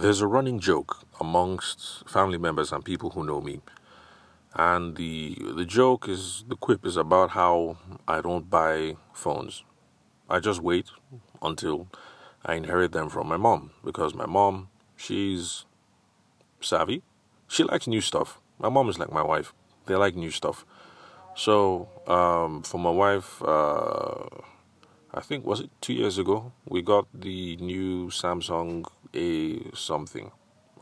there's a running joke amongst family members and people who know me. And the the joke is the quip is about how I don't buy phones. I just wait until I inherit them from my mom because my mom, she's savvy. She likes new stuff. My mom is like my wife. They like new stuff. So, um, for my wife, uh, I think was it two years ago, we got the new Samsung A something.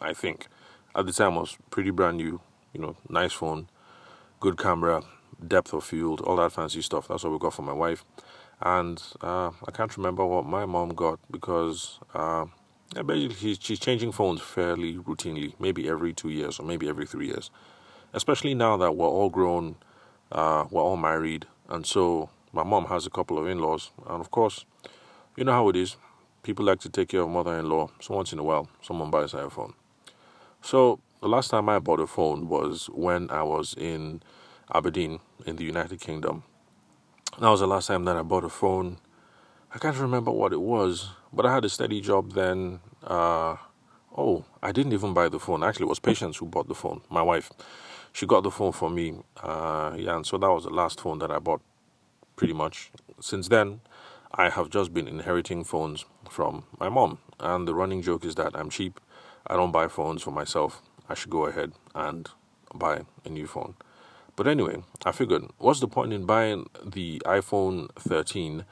I think at the time was pretty brand new. You know, nice phone, good camera, depth of field, all that fancy stuff. That's what we got for my wife. And uh, I can't remember what my mom got because uh, she's changing phones fairly routinely, maybe every two years or maybe every three years. Especially now that we're all grown, uh, we're all married, and so my mom has a couple of in-laws, and of course, you know how it is. People like to take care of mother-in-law. So once in a while, someone buys a phone. So the last time I bought a phone was when I was in Aberdeen in the United Kingdom. That was the last time that I bought a phone. I can't remember what it was, but I had a steady job then. Uh, oh, I didn't even buy the phone. Actually, it was Patience who bought the phone. My wife, she got the phone for me. Uh, yeah, and so that was the last phone that I bought pretty much. Since then, I have just been inheriting phones from my mom. And the running joke is that I'm cheap. I don't buy phones for myself. I should go ahead and buy a new phone. But anyway, I figured, what's the point in buying the iPhone 13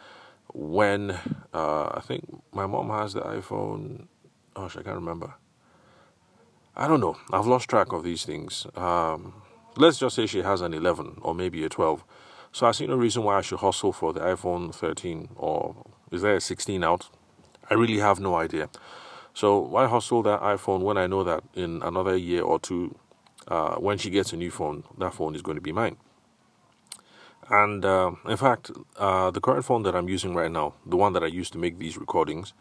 when uh, I think my mom has the iPhone? Gosh, I can't remember. I don't know. I've lost track of these things. Um, let's just say she has an 11 or maybe a 12. So I see no reason why I should hustle for the iPhone 13 or is there a 16 out? I really have no idea. So why hustle that iPhone when I know that in another year or two, uh, when she gets a new phone, that phone is going to be mine. And uh, in fact, uh, the current phone that I'm using right now, the one that I use to make these recordings,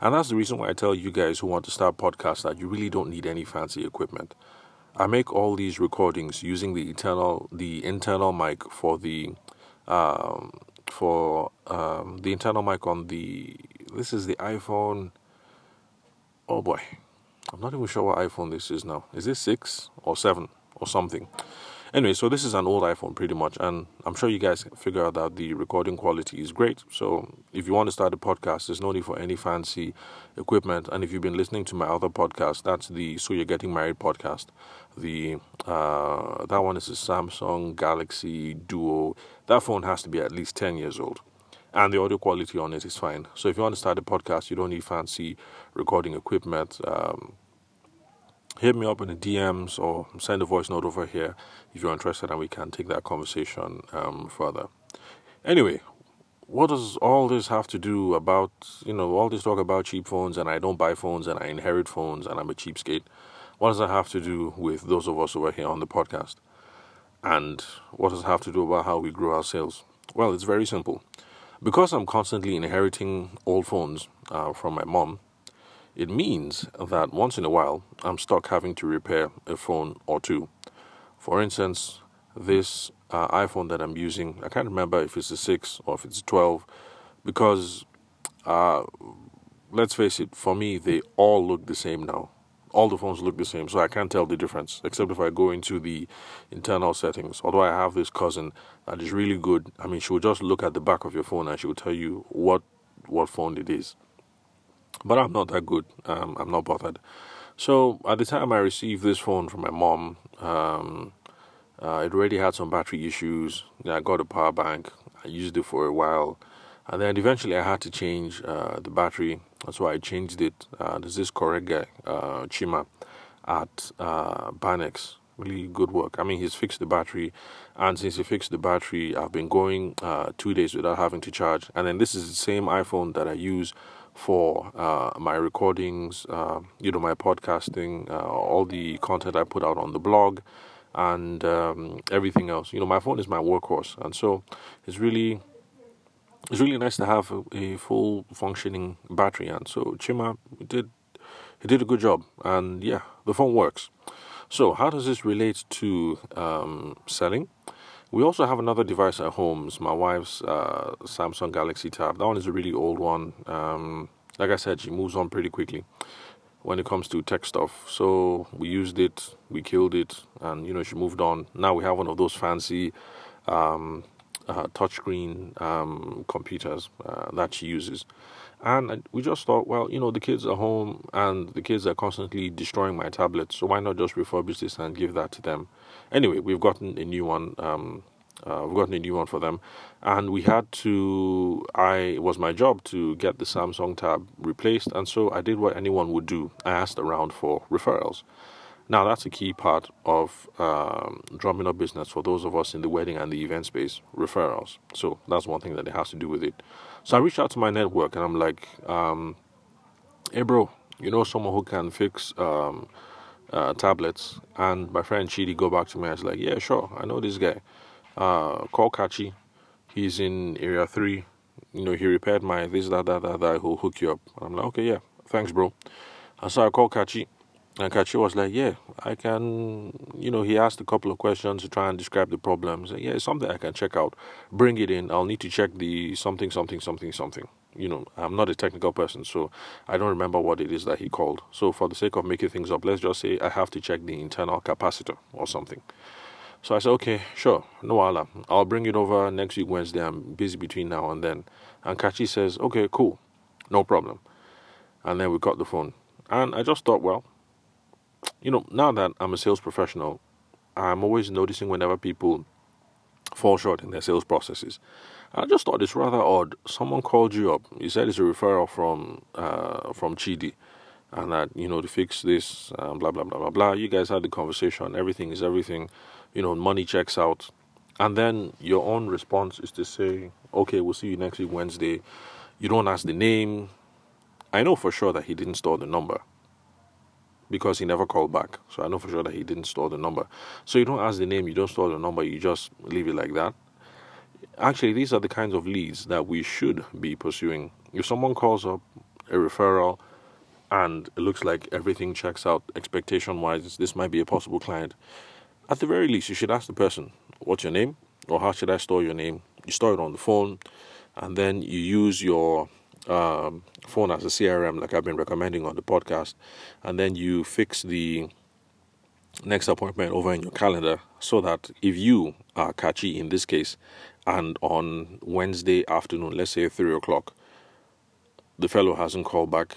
and that's the reason why I tell you guys who want to start podcasts that you really don't need any fancy equipment. I make all these recordings using the internal the internal mic for the um, for um, the internal mic on the this is the iPhone. Oh boy, I'm not even sure what iPhone this is now. Is this six or seven or something? Anyway, so this is an old iPhone pretty much, and I'm sure you guys figure out that the recording quality is great. So if you want to start a podcast, there's no need for any fancy equipment. And if you've been listening to my other podcast, that's the So You're Getting Married podcast. The uh, that one is a Samsung Galaxy Duo. That phone has to be at least 10 years old and the audio quality on it is fine. So if you want to start a podcast, you don't need fancy recording equipment. Um, hit me up in the DMs or send a voice note over here if you're interested, and we can take that conversation um, further. Anyway, what does all this have to do about you know all this talk about cheap phones and I don't buy phones and I inherit phones and I'm a cheapskate? What does that have to do with those of us over here on the podcast? And what does it have to do about how we grow our sales? Well, it's very simple. Because I'm constantly inheriting old phones uh, from my mom, it means that once in a while I'm stuck having to repair a phone or two. For instance, this uh, iPhone that I'm using, I can't remember if it's a 6 or if it's a 12, because uh, let's face it, for me, they all look the same now. All the phones look the same, so I can't tell the difference, except if I go into the internal settings. Although I have this cousin that is really good. I mean, she will just look at the back of your phone and she will tell you what what phone it is but I'm not that good. Um, I'm not bothered. So at the time I received this phone from my mom, um, uh, it already had some battery issues. I got a power bank. I used it for a while, and then eventually I had to change uh, the battery. That's why I changed it. Uh, there's this correct guy, uh, Chima, at uh, Banex. Really good work. I mean, he's fixed the battery, and since he fixed the battery, I've been going uh, two days without having to charge. And then this is the same iPhone that I use for uh, my recordings, uh, you know, my podcasting, uh, all the content I put out on the blog, and um, everything else. You know, my phone is my workhorse, and so it's really it's really nice to have a, a full functioning battery. And so Chima did he did a good job, and yeah, the phone works. So how does this relate to um, selling? We also have another device at home. It's my wife's uh, Samsung Galaxy Tab. That one is a really old one. Um, like I said, she moves on pretty quickly. when it comes to tech stuff. So we used it, we killed it, and you know she moved on. Now we have one of those fancy um, uh, touchscreen um, computers uh, that she uses. And we just thought, well, you know, the kids are home and the kids are constantly destroying my tablet, so why not just refurbish this and give that to them? Anyway, we've gotten a new one. Um, uh, we've gotten a new one for them, and we had to. I it was my job to get the Samsung tab replaced, and so I did what anyone would do. I asked around for referrals. Now that's a key part of um, drumming up business for those of us in the wedding and the event space. Referrals. So that's one thing that it has to do with it. So I reached out to my network, and I'm like, um, "Hey, bro, you know someone who can fix?" Um, uh, tablets, and my friend Chidi go back to me. I was like, "Yeah, sure, I know this guy." uh, call Kachi. He's in area three. You know, he repaired my this, that, that, that, that. He'll hook you up. I'm like, okay, yeah, thanks, bro. And so I called Kachi. And Kachi was like, yeah, I can, you know, he asked a couple of questions to try and describe the problems. yeah, it's something I can check out. Bring it in. I'll need to check the something, something, something, something. You know, I'm not a technical person, so I don't remember what it is that he called. So for the sake of making things up, let's just say I have to check the internal capacitor or something. So I said, okay, sure, no Allah. I'll bring it over next week Wednesday. I'm busy between now and then. And Kachi says, okay, cool, no problem. And then we got the phone. And I just thought, well, you know, now that I'm a sales professional, I'm always noticing whenever people fall short in their sales processes. I just thought it's rather odd. Someone called you up. You said it's a referral from uh, from Chidi, and that you know to fix this, um, blah blah blah blah blah. You guys had the conversation. Everything is everything you know, money checks out. And then your own response is to say, okay, we'll see you next week, Wednesday. You don't ask the name. I know for sure that he didn't store the number because he never called back. So I know for sure that he didn't store the number. So you don't ask the name, you don't store the number, you just leave it like that. Actually, these are the kinds of leads that we should be pursuing. If someone calls up a referral and it looks like everything checks out expectation wise, this might be a possible client at the very least, you should ask the person, what's your name? Or how should I store your name? You store it on the phone, and then you use your um, phone as a CRM, like I've been recommending on the podcast, and then you fix the next appointment over in your calendar so that if you are Kachi in this case, and on Wednesday afternoon, let's say three o'clock, the fellow hasn't called back,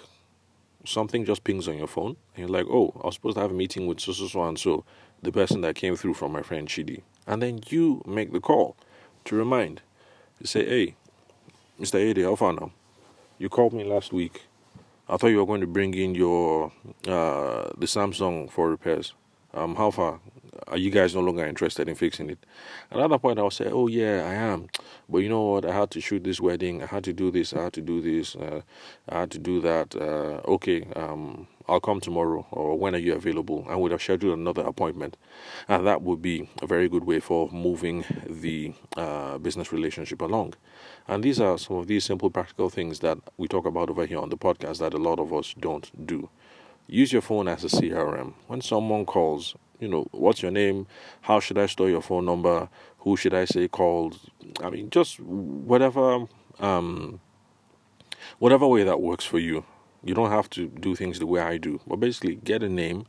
something just pings on your phone, and you're like, oh, I was supposed to have a meeting with so so so and so the person that came through from my friend Chidi. And then you make the call to remind. You say, hey, Mr. Ade, how far now? You called me last week. I thought you were going to bring in your uh, the Samsung for repairs. Um, how far? Are you guys no longer interested in fixing it? That point, I'll say, oh yeah, I am. But you know what? I had to shoot this wedding. I had to do this. I had to do this. Uh, I had to do that. Uh, okay. Um, I'll come tomorrow, or when are you available? And would have scheduled another appointment. And that would be a very good way for moving the uh, business relationship along. And these are some of these simple practical things that we talk about over here on the podcast that a lot of us don't do. Use your phone as a CRM. When someone calls, you know, what's your name? How should I store your phone number? Who should I say called? I mean, just whatever, um, whatever way that works for you. You don't have to do things the way I do. But basically, get a name,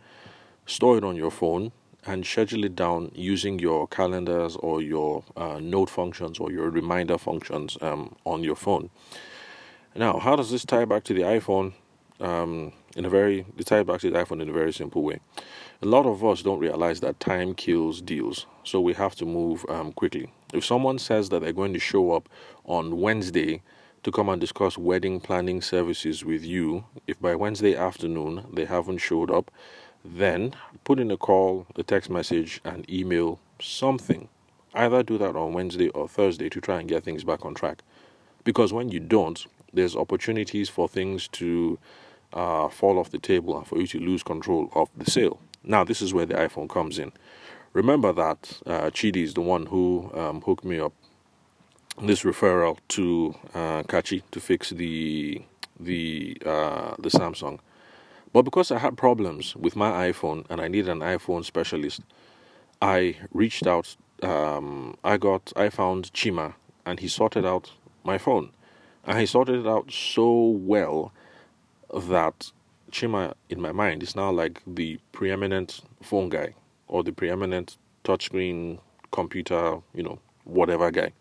store it on your phone, and schedule it down using your calendars or your uh, note functions or your reminder functions um, on your phone. Now, how does this tie back to the iPhone? Um, in a very, the to the iPhone in a very simple way. A lot of us don't realize that time kills deals, so we have to move um, quickly. If someone says that they're going to show up on Wednesday to come and discuss wedding planning services with you. If by Wednesday afternoon they haven't showed up, then put in a call, a text message, and email something. Either do that on Wednesday or Thursday to try and get things back on track. Because when you don't, there's opportunities for things to uh, fall off the table and for you to lose control of the sale. Now, this is where the iPhone comes in. Remember that uh, Chidi is the one who um, hooked me up this referral to uh, Kachi to fix the the uh, the Samsung. But because I had problems with my iPhone and I needed an iPhone specialist, I reached out. Um, I got I found Chima and he sorted out my phone, and he sorted it out so well that Chima in my mind is now like the preeminent phone guy or the preeminent touchscreen computer, you know, whatever guy.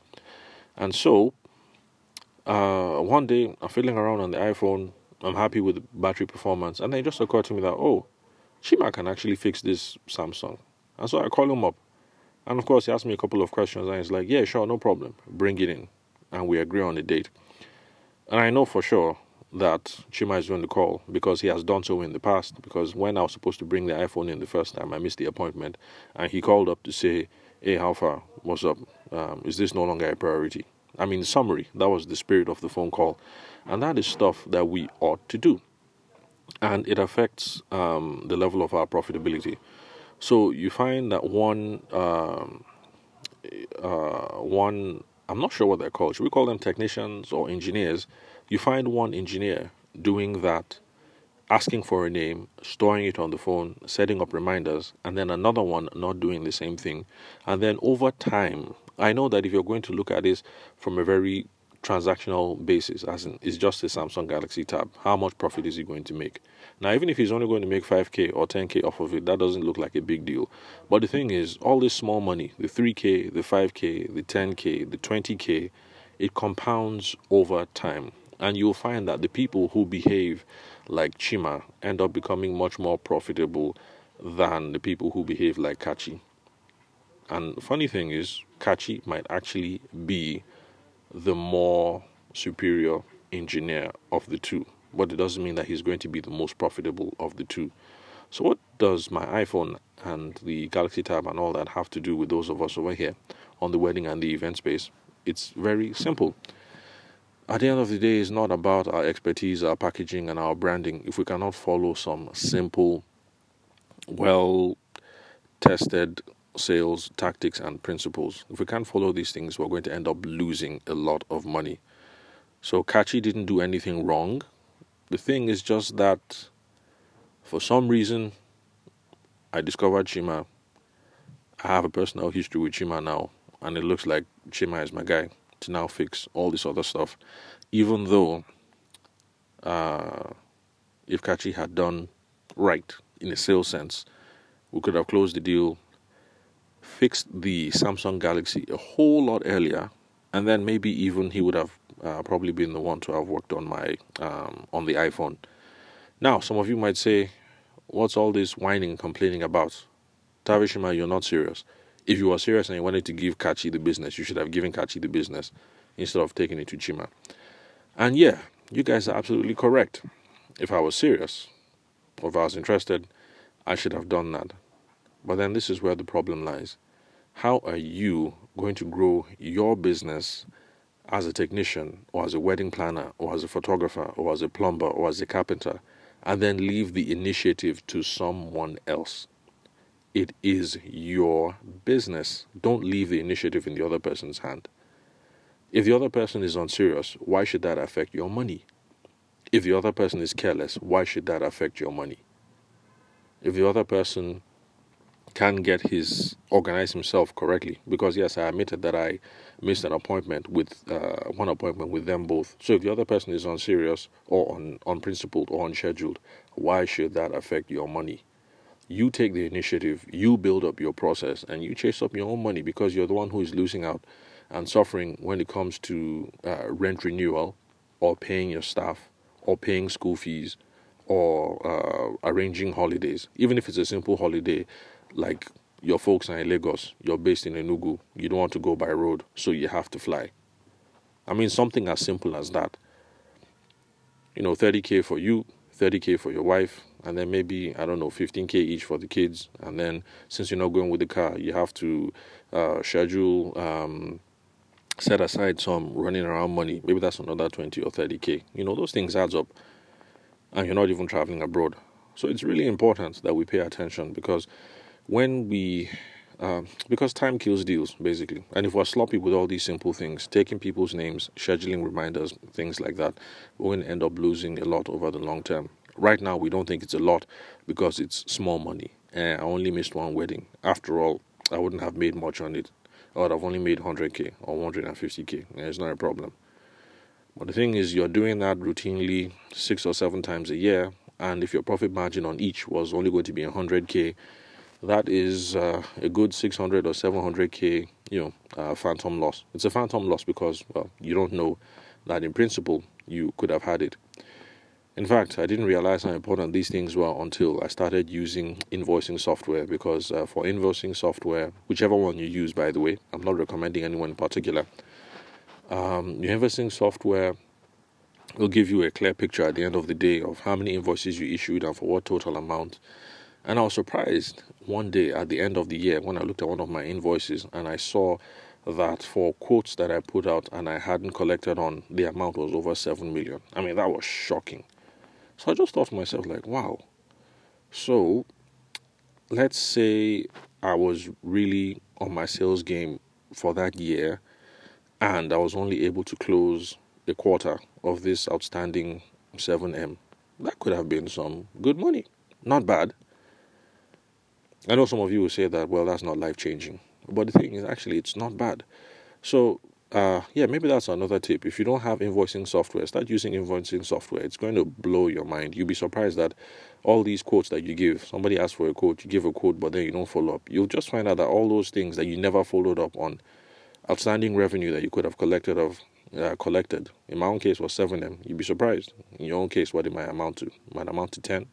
And so, uh, one day I'm fiddling around on the iPhone. I'm happy with the battery performance, and then it just occurred to me that oh, Chima can actually fix this Samsung. And so I call him up, and of course he asked me a couple of questions, and he's like, yeah, sure, no problem, bring it in, and we agree on a date. And I know for sure that Chima is going to call because he has done so in the past. Because when I was supposed to bring the iPhone in the first time, I missed the appointment, and he called up to say, "Hey, how far? What's up? Um, is this no longer a priority?" I mean, summary, that was the spirit of the phone call, and that is stuff that we ought to do, and it affects um, the level of our profitability. So you find that one, um, uh, one, I'm not sure what they're called. Should we call them technicians or engineers? You find one engineer doing that, asking for a name, storing it on the phone, setting up reminders, and then another one not doing the same thing. And then over time, I know that if you're going to look at this from a very transactional basis, as in it's just a Samsung Galaxy Tab, how much profit is he going to make? Now, even if he's only going to make 5k or 10k off of it, that doesn't look like a big deal. But the thing is, all this small money, the 3k, the 5k, the 10k, the 20k, it compounds over time and you'll find that the people who behave like Chima end up becoming much more profitable than the people who behave like Kachi. And funny thing is, Kachi might actually be the more superior engineer of the two, but it doesn't mean that he's going to be the most profitable of the two. So, what does my iPhone and the Galaxy Tab and all that have to do with those of us over here on the wedding and the event space? It's very simple at the end of the day, it's not about our expertise, our packaging, and our branding. If we cannot follow some simple, well tested sales tactics and principles, if we can't follow these things, we're going to end up losing a lot of money. So, Kachi didn't do anything wrong. The thing is just that for some reason, I discovered Chima. I have a personal history with Chima now, and it looks like Chima is my guy to now fix all this other stuff. Even though, uh, if Kachi had done right in a sales sense, we could have closed the deal, fixed the Samsung Galaxy a whole lot earlier, and then maybe even he would have uh, probably been the one to have worked on my um, on the iPhone. Now, some of you might say, "What's all this whining and complaining about?" Tavishima, you're not serious if you were serious and you wanted to give Kachi the business, you should have given Kachi the business instead of taking it to Chima. And yeah, you guys are absolutely correct. If I was serious, or if I was interested, I should have done that. But then this is where the problem lies. How are you going to grow your business as a technician, or as a wedding planner, or as a photographer, or as a plumber, or as a carpenter, and then leave the initiative to someone else? It is your business. Don't leave the initiative in the other person's hand. If the other person is unserious, why should that affect your money? If the other person is careless, why should that affect your money? If the other person can get his organize himself correctly, because yes, I admitted that I missed an appointment with uh, one appointment with them both. So if the other person is unserious or un, unprincipled or unscheduled, why should that affect your money? you take the initiative, you build up your process, and you chase up your own money because you're the one who is losing out and suffering when it comes to uh, rent renewal or paying your staff or paying school fees or uh, arranging holidays. Even if it's a simple holiday, like your folks are in Lagos, you're based in Enugu, you don't want to go by road, so you have to fly. I mean, something as simple as that. You know, 30k for you, 30k for your wife, and then maybe I don't know 15k each for the kids. And then since you're not going with the car, you have to uh, schedule. Um, set aside some running around money. Maybe that's another 20 or 30k. You know, those things adds up. And you're not even traveling abroad. So it's really important that we pay attention because when we, uh, because time kills deals, basically. And if we're sloppy with all these simple things, taking people's names, scheduling reminders, things like that, we're going to end up losing a lot over the long term. Right now, we don't think it's a lot because it's small money. And I only missed one wedding. After all, I wouldn't have made much on it. or I would have only made 100k or 150k. And it's not a problem. But the thing is, you're doing that routinely six or seven times a year, and if your profit margin on each was only going to be 100k, that is uh, a good 600 or 700k, you know, uh, phantom loss. It's a phantom loss because well, you don't know that in principle you could have had it. In fact, I didn't realize how important these things were until I started using invoicing software because uh, for invoicing software, whichever one you use, by the way, I'm not recommending anyone in particular, um, your invoicing software will give you a clear picture at the end of the day of how many invoices you issued and for what total amount. And I was surprised one day at the end of the year when I looked at one of my invoices and I saw that for quotes that I put out and I hadn't collected on, the amount was over 7 million. I mean, that was shocking. So I just thought to myself, like, wow. So let's say I was really on my sales game for that year and I was only able to close a quarter of this outstanding 7M. That could have been some good money. Not bad. I know some of you will say that, well, that's not life changing. But the thing is, actually, it's not bad. So uh, yeah, maybe that's another tip. If you don't have invoicing software, start using invoicing software. It's going to blow your mind. You'll be surprised that all these quotes that you give, somebody asks for a quote, you give a quote, but then you don't follow up. You'll just find out that all those things that you never followed up on, outstanding revenue that you could have collected of uh, collected. In my own case was 7M. You'd be surprised. In your own case, what it might amount to. It might amount to 10,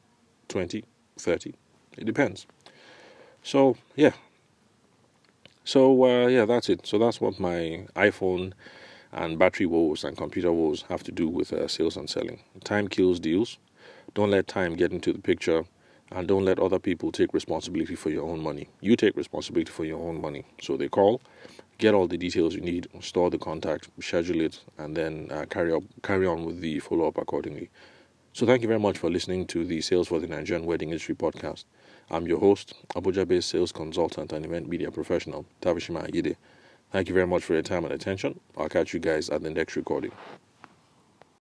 20, 30. It depends. So, yeah, so uh, yeah, that's it. So that's what my iPhone and battery woes and computer woes have to do with uh, sales and selling. Time kills deals. Don't let time get into the picture, and don't let other people take responsibility for your own money. You take responsibility for your own money. So they call, get all the details you need, store the contact, schedule it, and then uh, carry up, carry on with the follow up accordingly. So thank you very much for listening to the Sales for the Nigerian Wedding Industry podcast. I'm your host, Abuja based sales consultant and event media professional, Tavishima Agide. Thank you very much for your time and attention. I'll catch you guys at the next recording.